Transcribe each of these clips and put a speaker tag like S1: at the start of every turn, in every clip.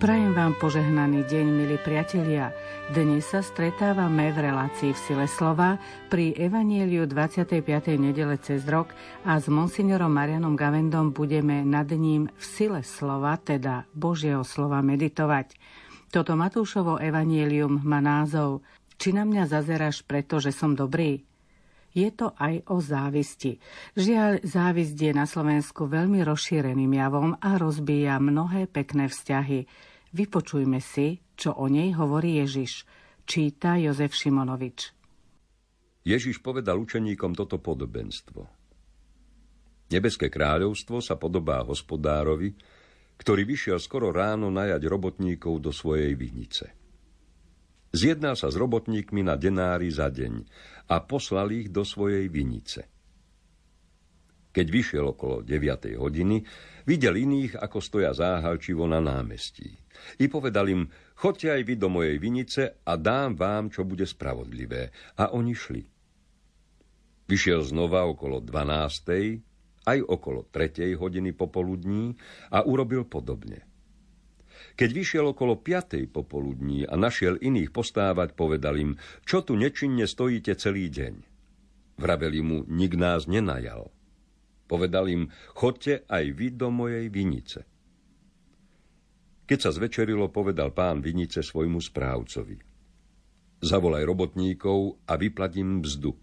S1: Prajem vám požehnaný deň, milí priatelia. Dnes sa stretávame v relácii v Sile slova pri Evanieliu 25. nedele cez rok a s monsignorom Marianom Gavendom budeme nad ním v Sile slova, teda Božieho slova, meditovať. Toto Matúšovo Evanielium má názov Či na mňa zazeráš preto, že som dobrý? je to aj o závisti. Žiaľ, závisť je na Slovensku veľmi rozšíreným javom a rozbíja mnohé pekné vzťahy. Vypočujme si, čo o nej hovorí Ježiš. Číta Jozef Šimonovič.
S2: Ježiš povedal učeníkom toto podobenstvo. Nebeské kráľovstvo sa podobá hospodárovi, ktorý vyšiel skoro ráno najať robotníkov do svojej vinice. Zjednal sa s robotníkmi na denári za deň a poslal ich do svojej vinice. Keď vyšiel okolo 9. hodiny, videl iných, ako stoja záhalčivo na námestí. I povedal im, chodte aj vy do mojej vinice a dám vám, čo bude spravodlivé. A oni šli. Vyšiel znova okolo 12. aj okolo 3. hodiny popoludní a urobil podobne. Keď vyšiel okolo 5. popoludní a našiel iných postávať, povedal im, čo tu nečinne stojíte celý deň. Vraveli mu, nik nás nenajal. Povedal im, chodte aj vy do mojej vinice. Keď sa zvečerilo, povedal pán vinice svojmu správcovi. Zavolaj robotníkov a vyplatím mzdu,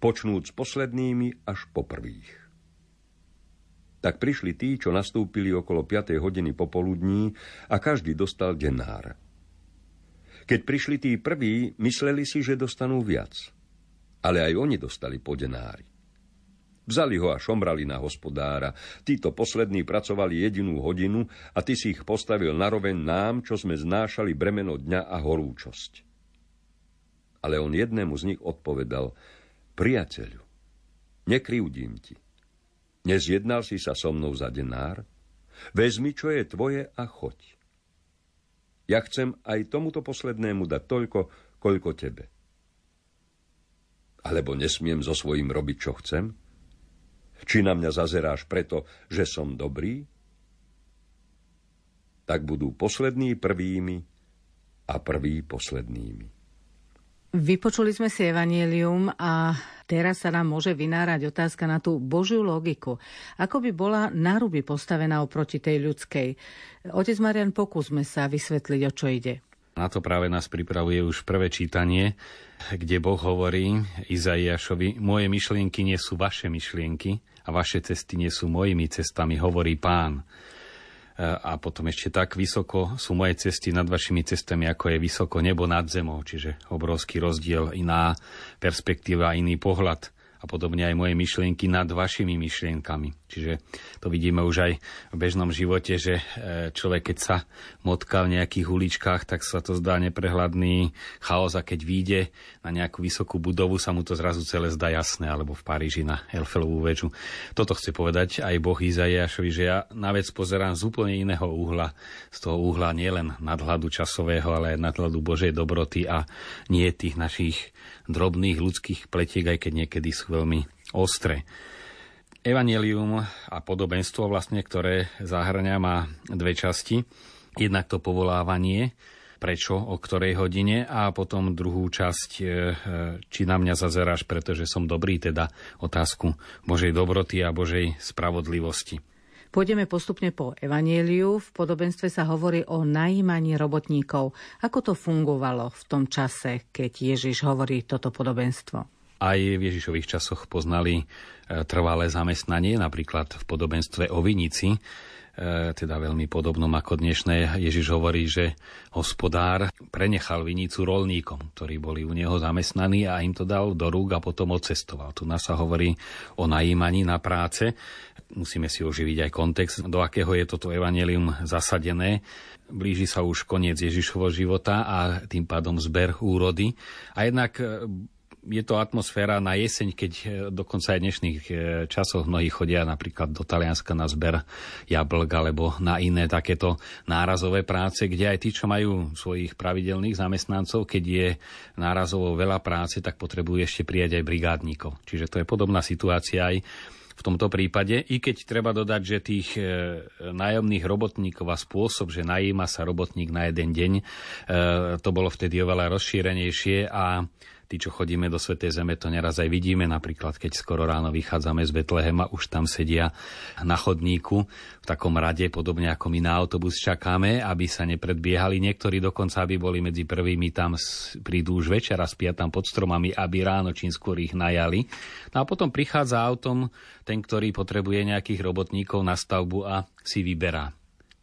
S2: počnúc poslednými až po prvých. Tak prišli tí, čo nastúpili okolo 5. hodiny popoludní a každý dostal denár. Keď prišli tí prví, mysleli si, že dostanú viac. Ale aj oni dostali po denári. Vzali ho a šomrali na hospodára. Títo poslední pracovali jedinú hodinu a ty si ich postavil naroveň nám, čo sme znášali bremeno dňa a horúčosť. Ale on jednému z nich odpovedal, priateľu, nekryvdím ti. Nezjednal si sa so mnou za denár? Vezmi, čo je tvoje a choď. Ja chcem aj tomuto poslednému dať toľko, koľko tebe. Alebo nesmiem so svojím robiť, čo chcem? Či na mňa zazeráš preto, že som dobrý? Tak budú poslední prvými a prví poslednými.
S1: Vypočuli sme si Evangelium a teraz sa nám môže vynárať otázka na tú Božiu logiku. Ako by bola náruby postavená oproti tej ľudskej? Otec Marian, pokúsme sa vysvetliť, o čo ide.
S3: Na to práve nás pripravuje už prvé čítanie, kde Boh hovorí Izaiášovi, moje myšlienky nie sú vaše myšlienky a vaše cesty nie sú mojimi cestami, hovorí pán. A potom ešte tak vysoko sú moje cesty nad vašimi cestami, ako je vysoko nebo nad zemou, čiže obrovský rozdiel, iná perspektíva, iný pohľad a podobne aj moje myšlienky nad vašimi myšlienkami. Čiže to vidíme už aj v bežnom živote, že e, človek, keď sa motká v nejakých uličkách, tak sa to zdá neprehľadný chaos a keď vyjde na nejakú vysokú budovu, sa mu to zrazu celé zdá jasné, alebo v Paríži na Elfelovú väžu. Toto chce povedať aj Boh Izaiášovi, že ja na vec pozerám z úplne iného uhla. Z toho uhla nielen nadhľadu časového, ale aj nadhľadu Božej dobroty a nie tých našich drobných ľudských pletiek, aj keď niekedy sú veľmi ostré. Evangelium a podobenstvo, vlastne, ktoré zahrania, má dve časti. Jednak to povolávanie, prečo, o ktorej hodine a potom druhú časť, e, či na mňa zazeráš, pretože som dobrý, teda otázku Božej dobroty a Božej spravodlivosti.
S1: Pôjdeme postupne po Evanieliu. V podobenstve sa hovorí o najímaní robotníkov. Ako to fungovalo v tom čase, keď Ježiš hovorí toto podobenstvo?
S3: Aj v Ježišových časoch poznali e, trvalé zamestnanie, napríklad v podobenstve o vinici, E, teda veľmi podobnom ako dnešné. Ježiš hovorí, že hospodár prenechal vinicu rolníkom, ktorí boli u neho zamestnaní a im to dal do rúk a potom odcestoval. Tu nás sa hovorí o najímaní na práce. Musíme si oživiť aj kontext, do akého je toto evanelium zasadené. Blíži sa už koniec Ježišovho života a tým pádom zber úrody. A jednak je to atmosféra na jeseň, keď e, dokonca aj v dnešných e, časoch mnohí chodia napríklad do Talianska na zber jablk alebo na iné takéto nárazové práce, kde aj tí, čo majú svojich pravidelných zamestnancov, keď je nárazovo veľa práce, tak potrebujú ešte prijať aj brigádnikov. Čiže to je podobná situácia aj v tomto prípade, i keď treba dodať, že tých e, nájomných robotníkov a spôsob, že najíma sa robotník na jeden deň, to bolo vtedy oveľa rozšírenejšie a tí, čo chodíme do Svetej Zeme, to neraz aj vidíme. Napríklad, keď skoro ráno vychádzame z Betlehema, už tam sedia na chodníku v takom rade, podobne ako my na autobus čakáme, aby sa nepredbiehali. Niektorí dokonca, aby boli medzi prvými, tam prídu už večera, spia tam pod stromami, aby ráno čím skôr ich najali. No a potom prichádza autom ten, ktorý potrebuje nejakých robotníkov na stavbu a si vyberá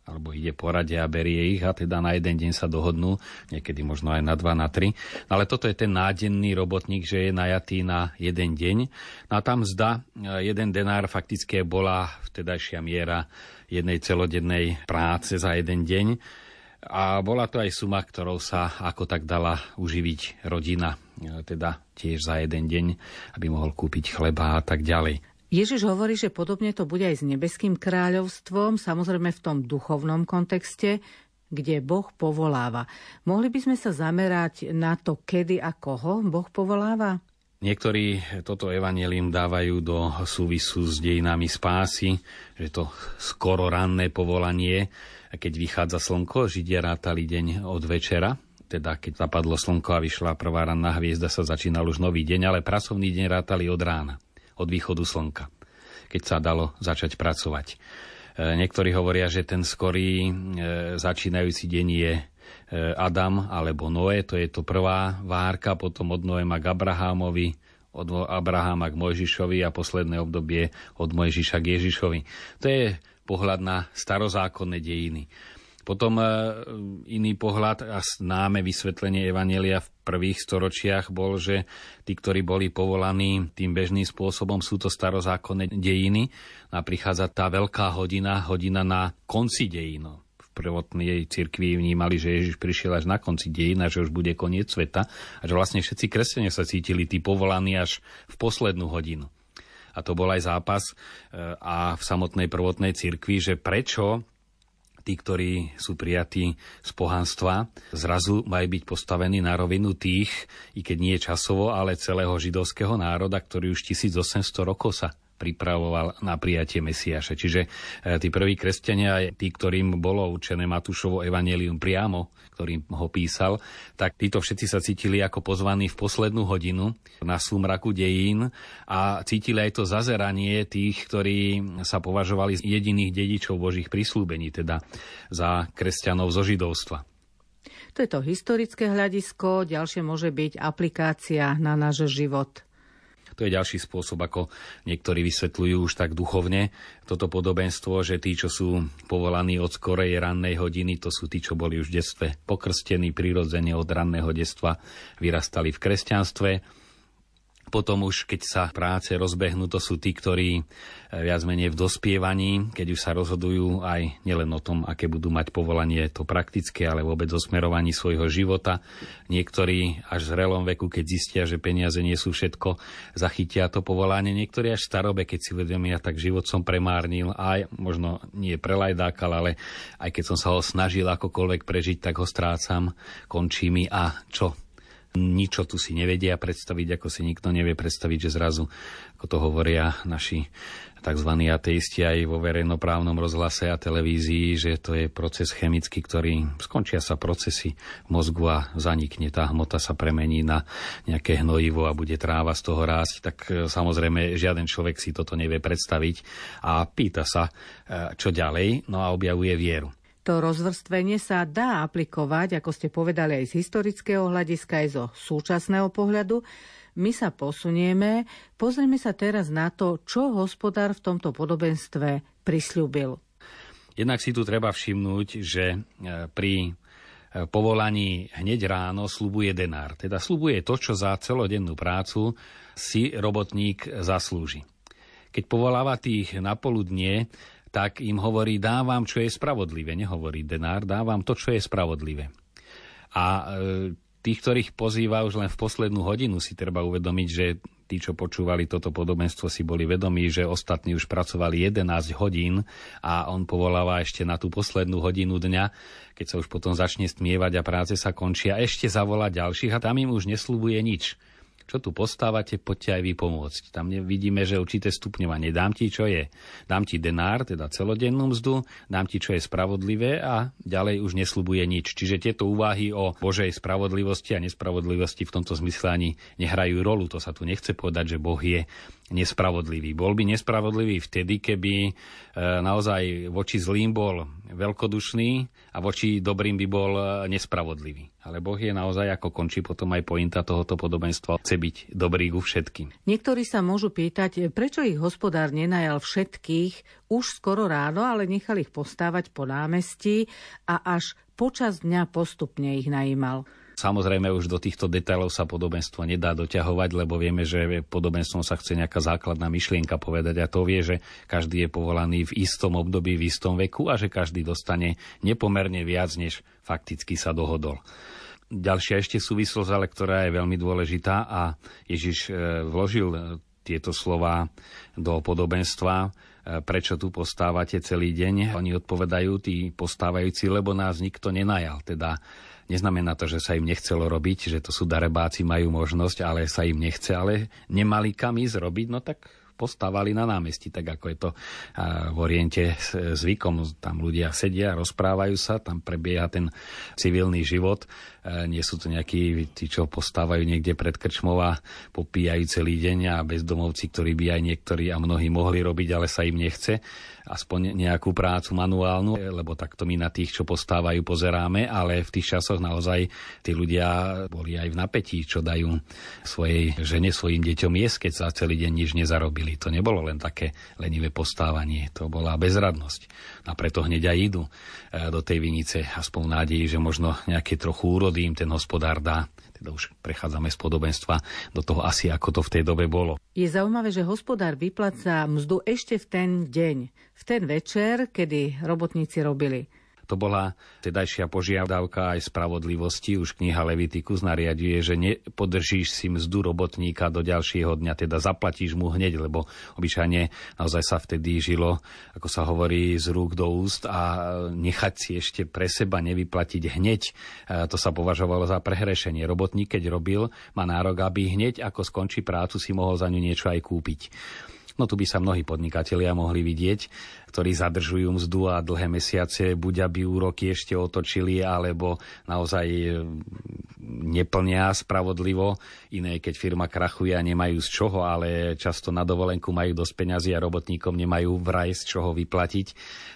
S3: alebo ide po rade a berie ich a teda na jeden deň sa dohodnú, niekedy možno aj na dva, na tri. No ale toto je ten nádenný robotník, že je najatý na jeden deň. No a tam zda e, jeden denár fakticky bola vtedajšia miera jednej celodennej práce za jeden deň. A bola to aj suma, ktorou sa ako tak dala uživiť rodina, e, teda tiež za jeden deň, aby mohol kúpiť chleba a tak ďalej.
S1: Ježiš hovorí, že podobne to bude aj s nebeským kráľovstvom, samozrejme v tom duchovnom kontexte, kde Boh povoláva. Mohli by sme sa zamerať na to, kedy a koho Boh povoláva?
S3: Niektorí toto evanelium dávajú do súvisu s dejinami spásy, že to skoro ranné povolanie, keď vychádza slnko, Židia rátali deň od večera, teda keď zapadlo slnko a vyšla prvá ranná hviezda, sa začínal už nový deň, ale pracovný deň rátali od rána od východu slnka, keď sa dalo začať pracovať. E, niektorí hovoria, že ten skorý e, začínajúci deň je e, Adam alebo Noé, to je to prvá várka, potom od Noéma k Abrahámovi, od Abraháma k Mojžišovi a posledné obdobie od Mojžiša k Ježišovi. To je pohľad na starozákonné dejiny. Potom e, iný pohľad a známe vysvetlenie Evanelia v prvých storočiach bol, že tí, ktorí boli povolaní tým bežným spôsobom, sú to starozákonné dejiny a prichádza tá veľká hodina, hodina na konci dejino. V prvotnej cirkvi vnímali, že Ježiš prišiel až na konci dejina, že už bude koniec sveta a že vlastne všetci kresťania sa cítili tí povolaní až v poslednú hodinu. A to bol aj zápas e, a v samotnej prvotnej cirkvi, že prečo tí, ktorí sú prijatí z pohanstva, zrazu majú byť postavení na rovinu tých, i keď nie časovo, ale celého židovského národa, ktorý už 1800 rokov sa pripravoval na prijatie Mesiaša. Čiže e, tí prví kresťania, tí, ktorým bolo určené Matúšovo evanelium priamo, ktorým ho písal, tak títo všetci sa cítili ako pozvaní v poslednú hodinu na súmraku dejín a cítili aj to zazeranie tých, ktorí sa považovali z jediných dedičov Božích prislúbení, teda za kresťanov zo židovstva.
S1: To je to historické hľadisko, ďalšie môže byť aplikácia na náš život.
S3: To je ďalší spôsob, ako niektorí vysvetľujú už tak duchovne toto podobenstvo, že tí, čo sú povolaní od skorej rannej hodiny, to sú tí, čo boli už v detstve pokrstení, prirodzene od ranného detstva vyrastali v kresťanstve potom už, keď sa práce rozbehnú, to sú tí, ktorí e, viac menej v dospievaní, keď už sa rozhodujú aj nielen o tom, aké budú mať povolanie to praktické, ale vôbec o smerovaní svojho života. Niektorí až v zrelom veku, keď zistia, že peniaze nie sú všetko, zachytia to povolanie. Niektorí až v starobe, keď si uvedomia, tak život som premárnil, aj možno nie prelajdákal, ale aj keď som sa ho snažil akokoľvek prežiť, tak ho strácam, končí mi a čo? Ničo tu si nevedia predstaviť, ako si nikto nevie predstaviť, že zrazu, ako to hovoria naši tzv. ateisti aj vo verejnoprávnom rozhlase a televízii, že to je proces chemický, ktorý skončia sa procesy v mozgu a zanikne tá hmota sa premení na nejaké hnojivo a bude tráva z toho rásť, tak e, samozrejme žiaden človek si toto nevie predstaviť a pýta sa, e, čo ďalej, no a objavuje vieru.
S1: To rozvrstvenie sa dá aplikovať, ako ste povedali, aj z historického hľadiska, aj zo súčasného pohľadu. My sa posunieme, pozrieme sa teraz na to, čo hospodár v tomto podobenstve prisľúbil.
S3: Jednak si tu treba všimnúť, že e, pri e, povolaní hneď ráno slubuje denár. Teda slubuje to, čo za celodennú prácu si robotník zaslúži. Keď povoláva tých na poludnie, tak im hovorí, dávam, čo je spravodlivé. Nehovorí denár, dávam to, čo je spravodlivé. A e, tých, ktorých pozýva už len v poslednú hodinu, si treba uvedomiť, že tí, čo počúvali toto podobenstvo, si boli vedomí, že ostatní už pracovali 11 hodín a on povoláva ešte na tú poslednú hodinu dňa, keď sa už potom začne stmievať a práce sa končia, ešte zavolá ďalších a tam im už neslúbuje nič čo tu postávate, poďte aj vy pomôcť. Tam vidíme, že určité stupňovanie. Dám ti, čo je. Dám ti denár, teda celodennú mzdu, dám ti, čo je spravodlivé a ďalej už neslubuje nič. Čiže tieto úvahy o Božej spravodlivosti a nespravodlivosti v tomto zmysle ani nehrajú rolu. To sa tu nechce povedať, že Boh je nespravodlivý. Bol by nespravodlivý vtedy, keby e, naozaj voči zlým bol veľkodušný a voči dobrým by bol e, nespravodlivý. Ale Boh je naozaj, ako končí potom aj pointa tohoto podobenstva, chce byť dobrý ku všetkým.
S1: Niektorí sa môžu pýtať, prečo ich hospodár nenajal všetkých už skoro ráno, ale nechal ich postávať po námestí a až počas dňa postupne ich najímal.
S3: Samozrejme už do týchto detailov sa podobenstvo nedá doťahovať, lebo vieme, že podobenstvom sa chce nejaká základná myšlienka povedať a to vie, že každý je povolaný v istom období, v istom veku a že každý dostane nepomerne viac, než fakticky sa dohodol. Ďalšia ešte súvislosť, ale ktorá je veľmi dôležitá a Ježiš e, vložil e, tieto slova do podobenstva, e, prečo tu postávate celý deň. Oni odpovedajú, tí postávajúci, lebo nás nikto nenajal. Teda Neznamená to, že sa im nechcelo robiť, že to sú darebáci, majú možnosť, ale sa im nechce, ale nemali kam ísť robiť, no tak postávali na námestí, tak ako je to v Oriente zvykom. Tam ľudia sedia, rozprávajú sa, tam prebieha ten civilný život. E, nie sú to nejakí, tí, čo postávajú niekde pred krčmou popíjajú celý deň a bezdomovci, ktorí by aj niektorí a mnohí mohli robiť, ale sa im nechce aspoň nejakú prácu manuálnu, lebo takto my na tých, čo postávajú, pozeráme, ale v tých časoch naozaj tí ľudia boli aj v napätí, čo dajú svojej žene, svojim deťom jesť, keď sa celý deň nič nezarobili. To nebolo len také lenivé postávanie, to bola bezradnosť. A preto hneď aj idú e, do tej vinice, aspoň v nádeji, že možno nejaké trochu úrody im ten hospodár dá teda už prechádzame z podobenstva do toho asi, ako to v tej dobe bolo.
S1: Je zaujímavé, že hospodár vypláca mzdu ešte v ten deň, v ten večer, kedy robotníci robili.
S3: To bola tedajšia požiadavka aj spravodlivosti. Už kniha Levitikus nariaduje, že nepodržíš si mzdu robotníka do ďalšieho dňa, teda zaplatíš mu hneď, lebo obyčajne naozaj sa vtedy žilo, ako sa hovorí, z rúk do úst a nechať si ešte pre seba nevyplatiť hneď, to sa považovalo za prehrešenie. Robotník, keď robil, má nárok, aby hneď ako skončí prácu, si mohol za ňu niečo aj kúpiť. No tu by sa mnohí podnikatelia mohli vidieť, ktorí zadržujú mzdu a dlhé mesiace, buď aby úroky ešte otočili, alebo naozaj e, neplnia spravodlivo. Iné, keď firma krachuje a nemajú z čoho, ale často na dovolenku majú dosť peňazí a robotníkom nemajú vraj z čoho vyplatiť.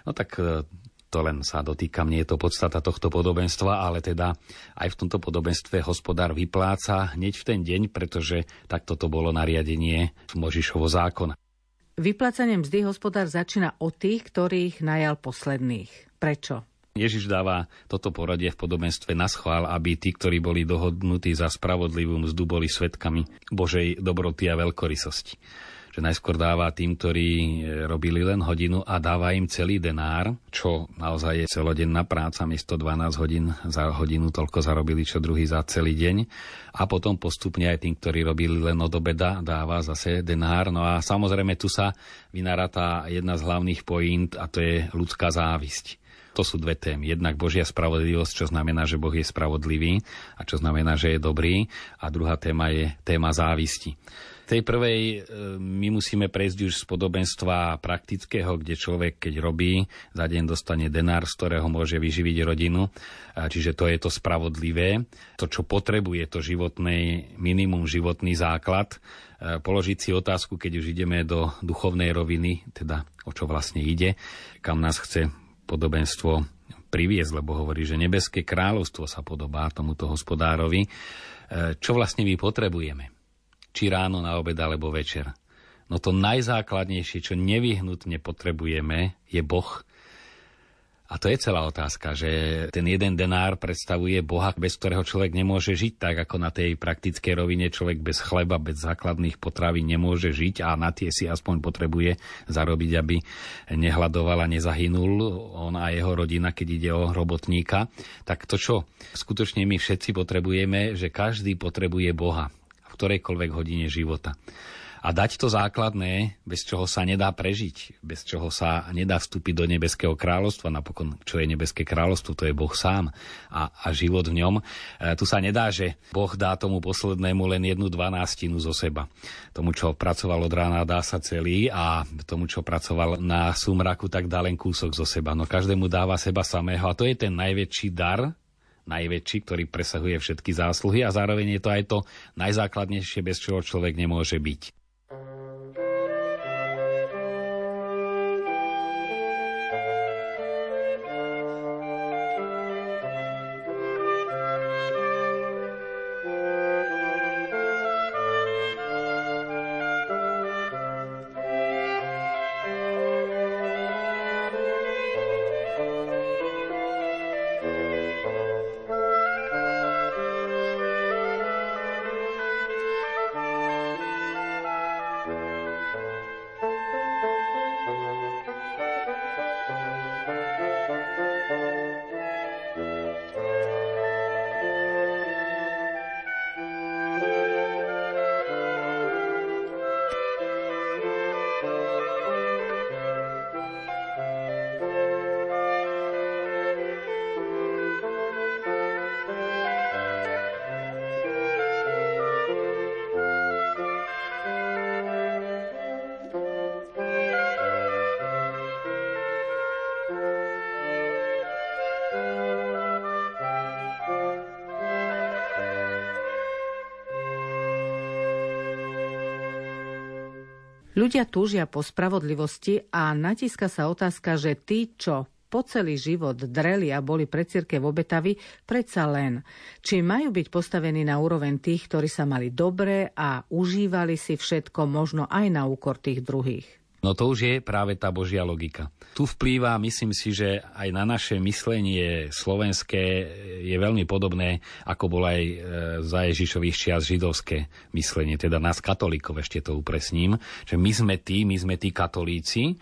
S3: No tak e, to len sa dotýka, mne je to podstata tohto podobenstva, ale teda aj v tomto podobenstve hospodár vypláca hneď v ten deň, pretože takto to bolo nariadenie Možišovo zákona.
S1: Vyplácanie mzdy hospodár začína od tých, ktorých najal posledných. Prečo?
S3: Ježiš dáva toto poradie v podobenstve na schvál, aby tí, ktorí boli dohodnutí za spravodlivú mzdu, boli svetkami Božej dobroty a veľkorysosti že najskôr dáva tým, ktorí e, robili len hodinu a dáva im celý denár, čo naozaj je celodenná práca, miesto 12 hodín za hodinu toľko zarobili, čo druhý za celý deň. A potom postupne aj tým, ktorí robili len od obeda, dáva zase denár. No a samozrejme tu sa vynára tá jedna z hlavných point a to je ľudská závisť. To sú dve témy. Jednak Božia spravodlivosť, čo znamená, že Boh je spravodlivý a čo znamená, že je dobrý. A druhá téma je téma závisti tej prvej e, my musíme prejsť už z podobenstva praktického, kde človek, keď robí, za deň dostane denár, z ktorého môže vyživiť rodinu. Čiže to je to spravodlivé. To, čo potrebuje, to životné minimum, životný základ. E, položiť si otázku, keď už ideme do duchovnej roviny, teda o čo vlastne ide, kam nás chce podobenstvo priviesť, lebo hovorí, že nebeské kráľovstvo sa podobá tomuto hospodárovi. E, čo vlastne my potrebujeme? Či ráno, na obed alebo večer. No to najzákladnejšie, čo nevyhnutne potrebujeme, je Boh. A to je celá otázka, že ten jeden denár predstavuje Boha, bez ktorého človek nemôže žiť, tak ako na tej praktickej rovine človek bez chleba, bez základných potravín nemôže žiť a na tie si aspoň potrebuje zarobiť, aby nehľadoval a nezahynul on a jeho rodina, keď ide o robotníka. Tak to, čo skutočne my všetci potrebujeme, že každý potrebuje Boha ktorejkoľvek hodine života. a dať to základné, bez čoho sa nedá prežiť, bez čoho sa nedá vstúpiť do nebeského kráľovstva. Napokon, čo je nebeské kráľovstvo, to je Boh sám a, a život v ňom. E, tu sa nedá, že Boh dá tomu poslednému len jednu dvanástinu zo seba. Tomu, čo pracoval od rána, dá sa celý a tomu, čo pracoval na súmraku, tak dá len kúsok zo seba. No každému dáva seba samého a to je ten najväčší dar, najväčší, ktorý presahuje všetky zásluhy a zároveň je to aj to najzákladnejšie, bez čoho človek nemôže byť.
S1: Ľudia túžia po spravodlivosti a natíska sa otázka, že tí, čo po celý život dreli a boli pre v obetavi, predsa len. Či majú byť postavení na úroveň tých, ktorí sa mali dobre a užívali si všetko možno aj na úkor tých druhých.
S3: No to už je práve tá Božia logika. Tu vplýva, myslím si, že aj na naše myslenie slovenské je veľmi podobné, ako bolo aj e, za Ježišových čias židovské myslenie, teda nás katolíkov, ešte to upresním, že my sme tí, my sme tí katolíci,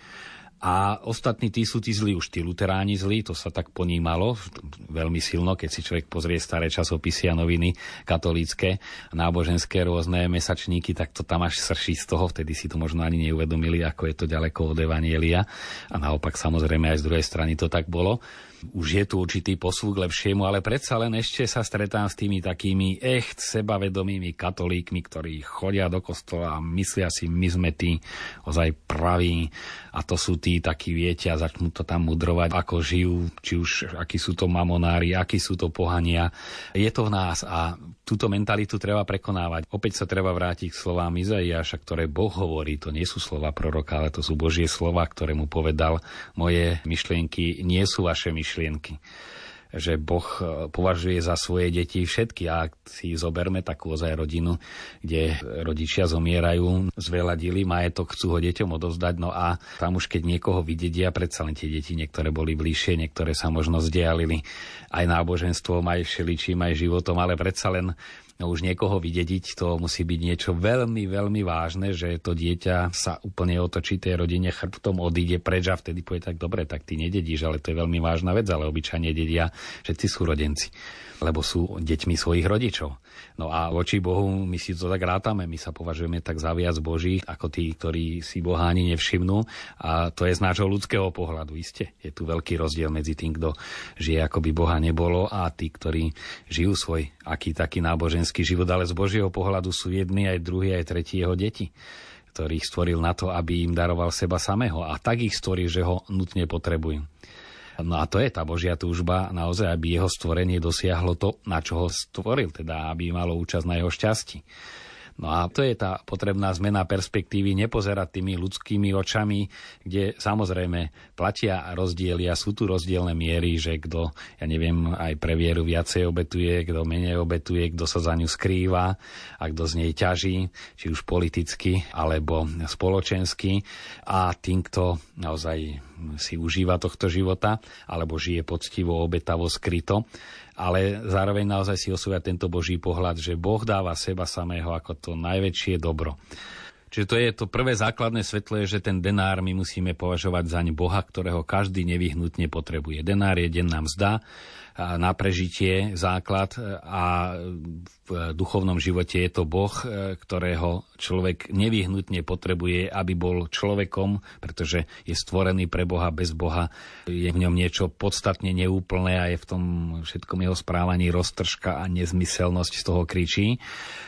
S3: a ostatní tí sú tí zlí, už tí luteráni zlí, to sa tak ponímalo veľmi silno, keď si človek pozrie staré časopisy a noviny katolícke, náboženské rôzne mesačníky, tak to tam až srší z toho, vtedy si to možno ani neuvedomili, ako je to ďaleko od Evanielia. A naopak samozrejme aj z druhej strany to tak bolo už je tu určitý posluch lepšiemu, ale predsa len ešte sa stretám s tými takými echt sebavedomými katolíkmi, ktorí chodia do kostola a myslia si, my sme tí ozaj praví a to sú tí takí, viete, a začnú to tam mudrovať, ako žijú, či už akí sú to mamonári, akí sú to pohania. Je to v nás a túto mentalitu treba prekonávať. Opäť sa treba vrátiť k slovám Izaiáša, ktoré Boh hovorí. To nie sú slova proroka, ale to sú Božie slova, ktoré mu povedal, moje myšlienky nie sú vaše myšlienky že Boh e, považuje za svoje deti všetky. A ak si zoberme takú ozaj rodinu, kde rodičia zomierajú, zveladili majetok, chcú ho deťom odovzdať, no a tam už keď niekoho vydedia, predsa len tie deti niektoré boli bližšie, niektoré sa možno zdialili aj náboženstvom, aj všeličím, aj životom, ale predsa len už niekoho vydediť, to musí byť niečo veľmi, veľmi vážne, že to dieťa sa úplne otočí tej rodine chrbtom, odíde preč a vtedy povie tak dobre, tak ty nededíš, ale to je veľmi vážna vec, ale obyčajne dedia všetci sú rodenci lebo sú deťmi svojich rodičov. No a voči Bohu my si to tak rátame, my sa považujeme tak za viac Božích, ako tí, ktorí si Boha ani nevšimnú. A to je z nášho ľudského pohľadu, iste. Je tu veľký rozdiel medzi tým, kto žije ako by Boha nebolo a tí, ktorí žijú svoj aký taký náboženský život, ale z Božieho pohľadu sú jedni aj druhý aj tretí jeho deti ktorých stvoril na to, aby im daroval seba samého. A tak ich stvoril, že ho nutne potrebujú. No a to je tá Božia túžba naozaj, aby jeho stvorenie dosiahlo to, na čo ho stvoril, teda aby malo účasť na jeho šťastí. No a to je tá potrebná zmena perspektívy, nepozerať tými ľudskými očami, kde samozrejme platia rozdiely a sú tu rozdielne miery, že kto, ja neviem, aj pre vieru viacej obetuje, kto menej obetuje, kto sa za ňu skrýva a kto z nej ťaží, či už politicky alebo spoločensky. A tým, kto naozaj si užíva tohto života alebo žije poctivo, obetavo, skryto, ale zároveň naozaj si osvoja tento Boží pohľad, že Boh dáva seba samého ako to najväčšie dobro. Čiže to je to prvé základné svetlo, že ten denár my musíme považovať zaň Boha, ktorého každý nevyhnutne potrebuje. Denár je denná mzda, na prežitie základ a v duchovnom živote je to Boh, ktorého človek nevyhnutne potrebuje, aby bol človekom, pretože je stvorený pre Boha, bez Boha je v ňom niečo podstatne neúplné a je v tom všetkom jeho správaní roztržka a nezmyselnosť z toho kričí.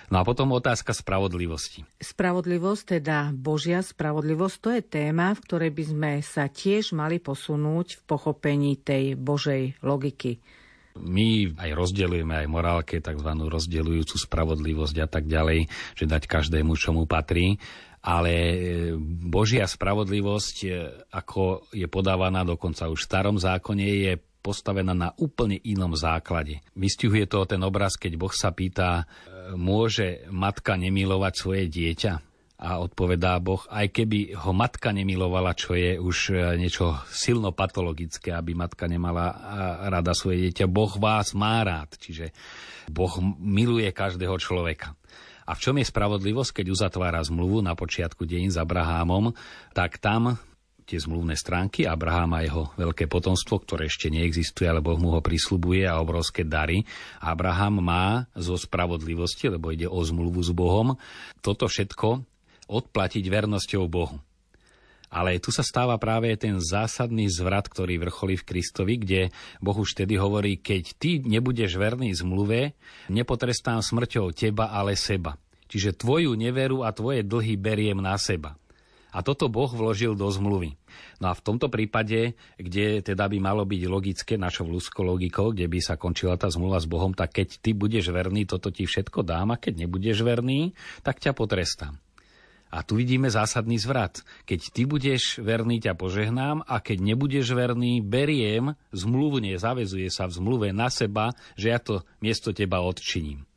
S3: No a potom otázka spravodlivosti.
S1: Spravodlivosť, teda Božia spravodlivosť, to je téma, v ktorej by sme sa tiež mali posunúť v pochopení tej Božej logiky.
S3: My aj rozdeľujeme aj morálke, tzv. rozdeľujúcu spravodlivosť a tak ďalej, že dať každému, čo mu patrí. Ale e, Božia spravodlivosť, e, ako je podávaná dokonca už v starom zákone, je postavená na úplne inom základe. Vystihuje to ten obraz, keď Boh sa pýta, e, môže matka nemilovať svoje dieťa? A odpovedá Boh, aj keby ho matka nemilovala, čo je už e, niečo silno patologické, aby matka nemala e, rada svoje dieťa. Boh vás má rád, čiže Boh miluje každého človeka. A v čom je spravodlivosť, keď uzatvára zmluvu na počiatku dejín s Abrahámom, tak tam tie zmluvné stránky Abraham a jeho veľké potomstvo, ktoré ešte neexistuje, ale Boh mu ho prislubuje a obrovské dary. Abraham má zo spravodlivosti, lebo ide o zmluvu s Bohom, toto všetko odplatiť vernosťou Bohu. Ale tu sa stáva práve ten zásadný zvrat, ktorý vrcholí v Kristovi, kde Boh už tedy hovorí, keď ty nebudeš verný zmluve, nepotrestám smrťou teba, ale seba. Čiže tvoju neveru a tvoje dlhy beriem na seba. A toto Boh vložil do zmluvy. No a v tomto prípade, kde teda by malo byť logické, našou ľudskou logikou, kde by sa končila tá zmluva s Bohom, tak keď ty budeš verný, toto ti všetko dám a keď nebudeš verný, tak ťa potrestám. A tu vidíme zásadný zvrat. Keď ty budeš verný, ťa požehnám a keď nebudeš verný, beriem zmluvu, nezavezuje sa v zmluve na seba, že ja to miesto teba odčiním.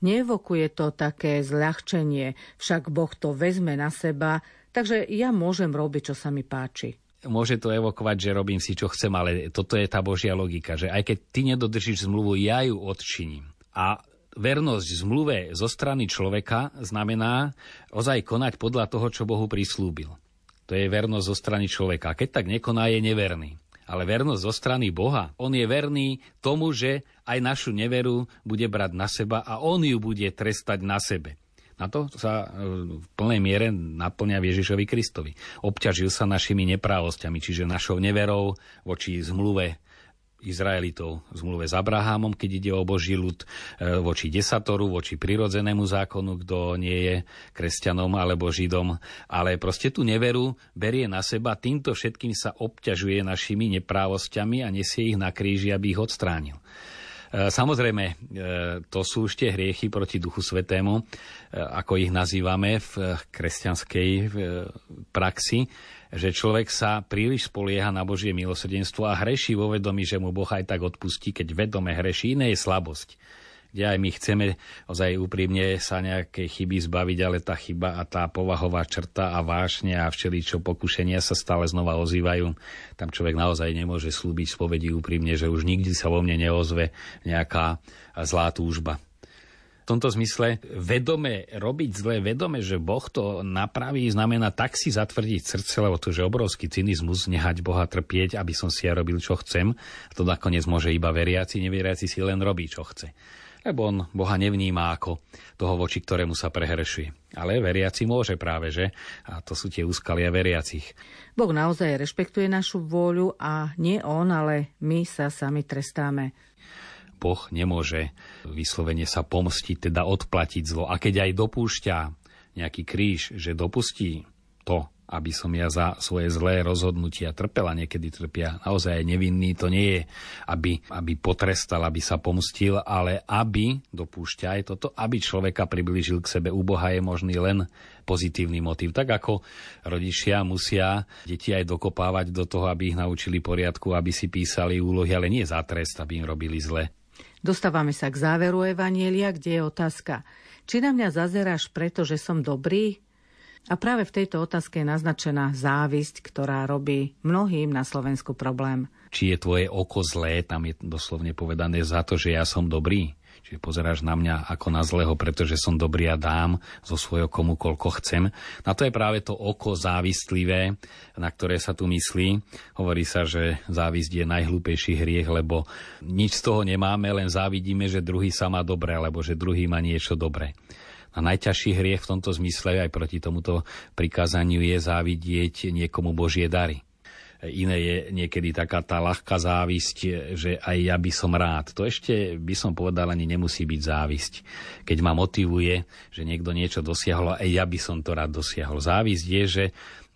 S1: Nevokuje to také zľahčenie, však Boh to vezme na seba, takže ja môžem robiť, čo sa mi páči
S3: môže to evokovať, že robím si, čo chcem, ale toto je tá Božia logika, že aj keď ty nedodržíš zmluvu, ja ju odčiním. A vernosť zmluve zo strany človeka znamená ozaj konať podľa toho, čo Bohu prislúbil. To je vernosť zo strany človeka. Keď tak nekoná, je neverný. Ale vernosť zo strany Boha, on je verný tomu, že aj našu neveru bude brať na seba a on ju bude trestať na sebe. Na to sa e, v plnej miere naplňa Ježišovi Kristovi. Obťažil sa našimi neprávosťami, čiže našou neverou voči zmluve Izraelitov v zmluve s Abrahamom, keď ide o Boží ľud, e, voči desatoru, voči prirodzenému zákonu, kto nie je kresťanom alebo židom, ale proste tú neveru berie na seba, týmto všetkým sa obťažuje našimi neprávosťami a nesie ich na kríži, aby ich odstránil. E, samozrejme, e, to sú tie hriechy proti Duchu Svetému, ako ich nazývame v kresťanskej praxi že človek sa príliš spolieha na Božie milosrdenstvo a hreší vo vedomí, že mu Boh aj tak odpustí, keď vedome hreší. Iné je slabosť kde aj my chceme ozaj úprimne sa nejaké chyby zbaviť, ale tá chyba a tá povahová črta a vášne a všeličo pokušenia sa stále znova ozývajú. Tam človek naozaj nemôže slúbiť spovedi úprimne, že už nikdy sa vo mne neozve nejaká zlá túžba tomto zmysle vedome robiť zle, vedome, že Boh to napraví, znamená tak si zatvrdiť srdce, lebo to je obrovský cynizmus, nehať Boha trpieť, aby som si ja robil, čo chcem. A to nakoniec môže iba veriaci, neveriaci si len robí, čo chce. Lebo on Boha nevníma ako toho, voči ktorému sa prehrešuje. Ale veriaci môže práve, že? A to sú tie úskalia veriacich.
S1: Boh naozaj rešpektuje našu vôľu a nie on, ale my sa sami trestáme.
S3: Boh nemôže vyslovene sa pomstiť, teda odplatiť zlo. A keď aj dopúšťa nejaký kríž, že dopustí to, aby som ja za svoje zlé rozhodnutia trpela, niekedy trpia naozaj nevinný, to nie je, aby, aby potrestal, aby sa pomstil, ale aby, dopúšťa aj toto, aby človeka priblížil k sebe. U Boha je možný len pozitívny motív. Tak ako rodičia musia deti aj dokopávať do toho, aby ich naučili poriadku, aby si písali úlohy, ale nie za trest, aby im robili zle.
S1: Dostávame sa k záveru Evanielia, kde je otázka. Či na mňa zazeráš preto, že som dobrý? A práve v tejto otázke je naznačená závisť, ktorá robí mnohým na Slovensku problém.
S3: Či je tvoje oko zlé, tam je doslovne povedané za to, že ja som dobrý. Čiže pozeráš na mňa ako na zlého, pretože som dobrý a dám zo svojho komu koľko chcem. Na to je práve to oko závislivé, na ktoré sa tu myslí. Hovorí sa, že závisť je najhlúpejší hriech, lebo nič z toho nemáme, len závidíme, že druhý sa má dobre, alebo že druhý má niečo dobré. A najťažší hriech v tomto zmysle aj proti tomuto prikázaniu je závidieť niekomu Božie dary. Iné je niekedy taká tá ľahká závisť, že aj ja by som rád. To ešte by som povedal ani nemusí byť závisť. Keď ma motivuje, že niekto niečo dosiahol, aj ja by som to rád dosiahol. Závisť je, že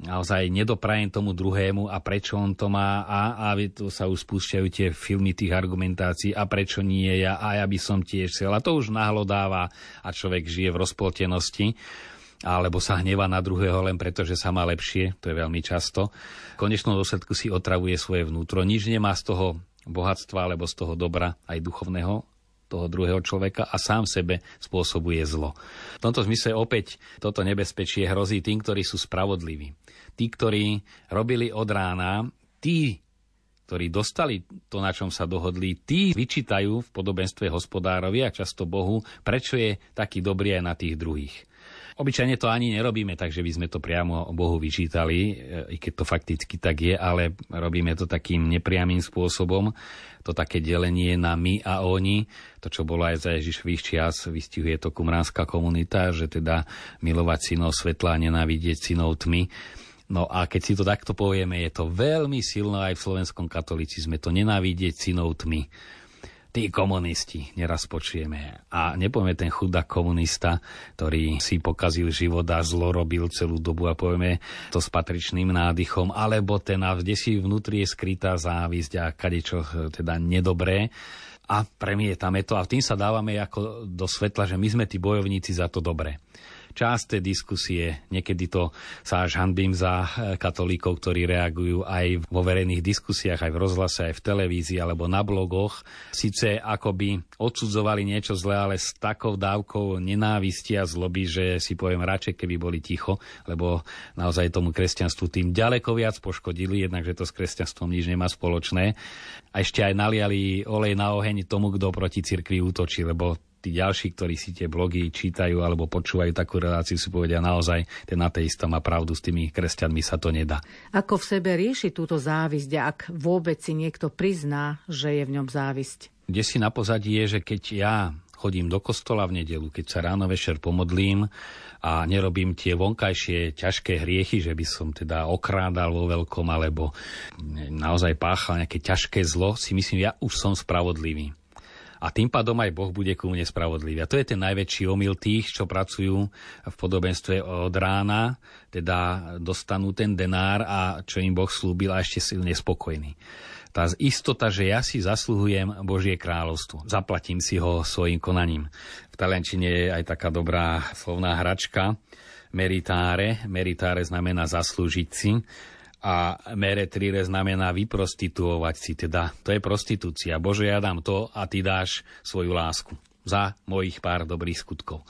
S3: naozaj nedoprajem tomu druhému a prečo on to má a, a tu sa už spúšťajú tie filmy tých argumentácií a prečo nie ja a ja by som tiež chcel. A to už nahlodáva a človek žije v rozpoltenosti alebo sa hneva na druhého len preto, že sa má lepšie, to je veľmi často. V konečnom dôsledku si otravuje svoje vnútro. Nič nemá z toho bohatstva alebo z toho dobra aj duchovného toho druhého človeka a sám sebe spôsobuje zlo. V tomto zmysle opäť toto nebezpečie hrozí tým, ktorí sú spravodliví. Tí, ktorí robili od rána, tí, ktorí dostali to, na čom sa dohodli, tí vyčítajú v podobenstve hospodárovi a často Bohu, prečo je taký dobrý aj na tých druhých. Obyčajne to ani nerobíme, takže by sme to priamo Bohu vyčítali, e, i keď to fakticky tak je, ale robíme to takým nepriamým spôsobom. To také delenie na my a oni, to čo bolo aj za Ježišových čias, vystihuje to kumránska komunita, že teda milovať synov svetla a nenávidieť synov tmy. No a keď si to takto povieme, je to veľmi silné aj v slovenskom katolicizme, to nenávidieť synov tmy tí komunisti, neraz počujeme. A nepovieme ten chudák komunista, ktorý si pokazil život a zlo robil celú dobu a povieme to s patričným nádychom, alebo ten, kde si vnútri je skrytá závisť a kadečo teda nedobré a premietame to a tým sa dávame ako do svetla, že my sme tí bojovníci za to dobré časté diskusie. Niekedy to sa až hanbím za eh, katolíkov, ktorí reagujú aj vo verejných diskusiách, aj v rozhlase, aj v televízii alebo na blogoch. Sice akoby odsudzovali niečo zlé, ale s takou dávkou nenávisti a zloby, že si poviem radšej, keby boli ticho, lebo naozaj tomu kresťanstvu tým ďaleko viac poškodili, jednak, že to s kresťanstvom nič nemá spoločné. A ešte aj naliali olej na oheň tomu, kto proti cirkvi útočí, lebo tí ďalší, ktorí si tie blogy čítajú alebo počúvajú takú reláciu, si povedia naozaj, ten ateista má pravdu, s tými kresťanmi sa to nedá.
S1: Ako v sebe rieši túto závisť, ak vôbec si niekto prizná, že je v ňom závisť?
S3: Kde si na pozadí je, že keď ja chodím do kostola v nedelu, keď sa ráno večer pomodlím a nerobím tie vonkajšie ťažké hriechy, že by som teda okrádal vo veľkom alebo naozaj páchal nejaké ťažké zlo, si myslím, ja už som spravodlivý a tým pádom aj Boh bude ku mne spravodlivý. A to je ten najväčší omyl tých, čo pracujú v podobenstve od rána, teda dostanú ten denár a čo im Boh slúbil a ešte sú nespokojní. Tá istota, že ja si zasluhujem Božie kráľovstvo. Zaplatím si ho svojim konaním. V Talenčine je aj taká dobrá slovná hračka, meritáre. Meritáre znamená zaslúžiť si a meretrire znamená vyprostituovať si, teda to je prostitúcia. Bože, ja dám to a ty dáš svoju lásku za mojich pár dobrých skutkov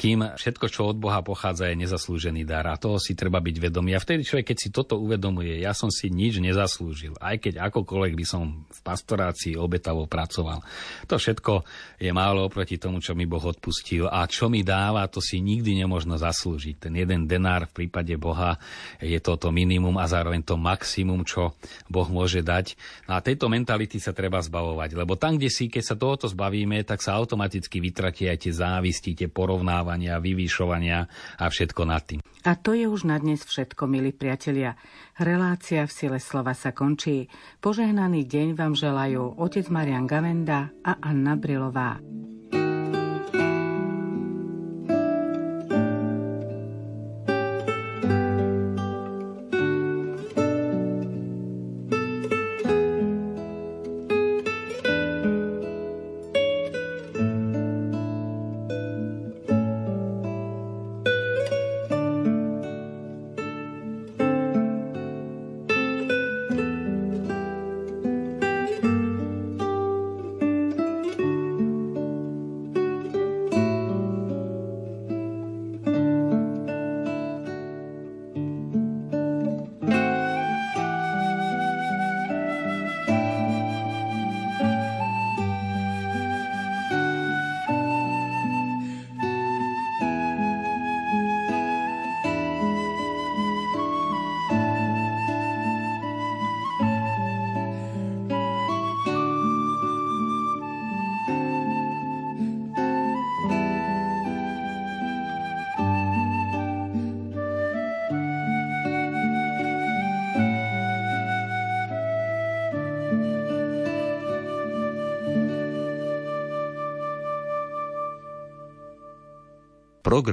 S3: kým všetko, čo od Boha pochádza, je nezaslúžený dar. A toho si treba byť vedomý. A vtedy človek, keď si toto uvedomuje, ja som si nič nezaslúžil, aj keď akokoľvek by som v pastorácii obetavo pracoval. To všetko je málo oproti tomu, čo mi Boh odpustil. A čo mi dáva, to si nikdy nemožno zaslúžiť. Ten jeden denár v prípade Boha je toto minimum a zároveň to maximum, čo Boh môže dať. No a tejto mentality sa treba zbavovať, lebo tam, kde si, keď sa tohoto zbavíme, tak sa automaticky vytratia aj tie závisti, tie porovnávania uznávania, vyvýšovania a všetko nad tým.
S1: A to je už na dnes všetko, milí priatelia. Relácia v sile slova sa končí. Požehnaný deň vám želajú otec Marian Gavenda a Anna Brilová.
S3: Program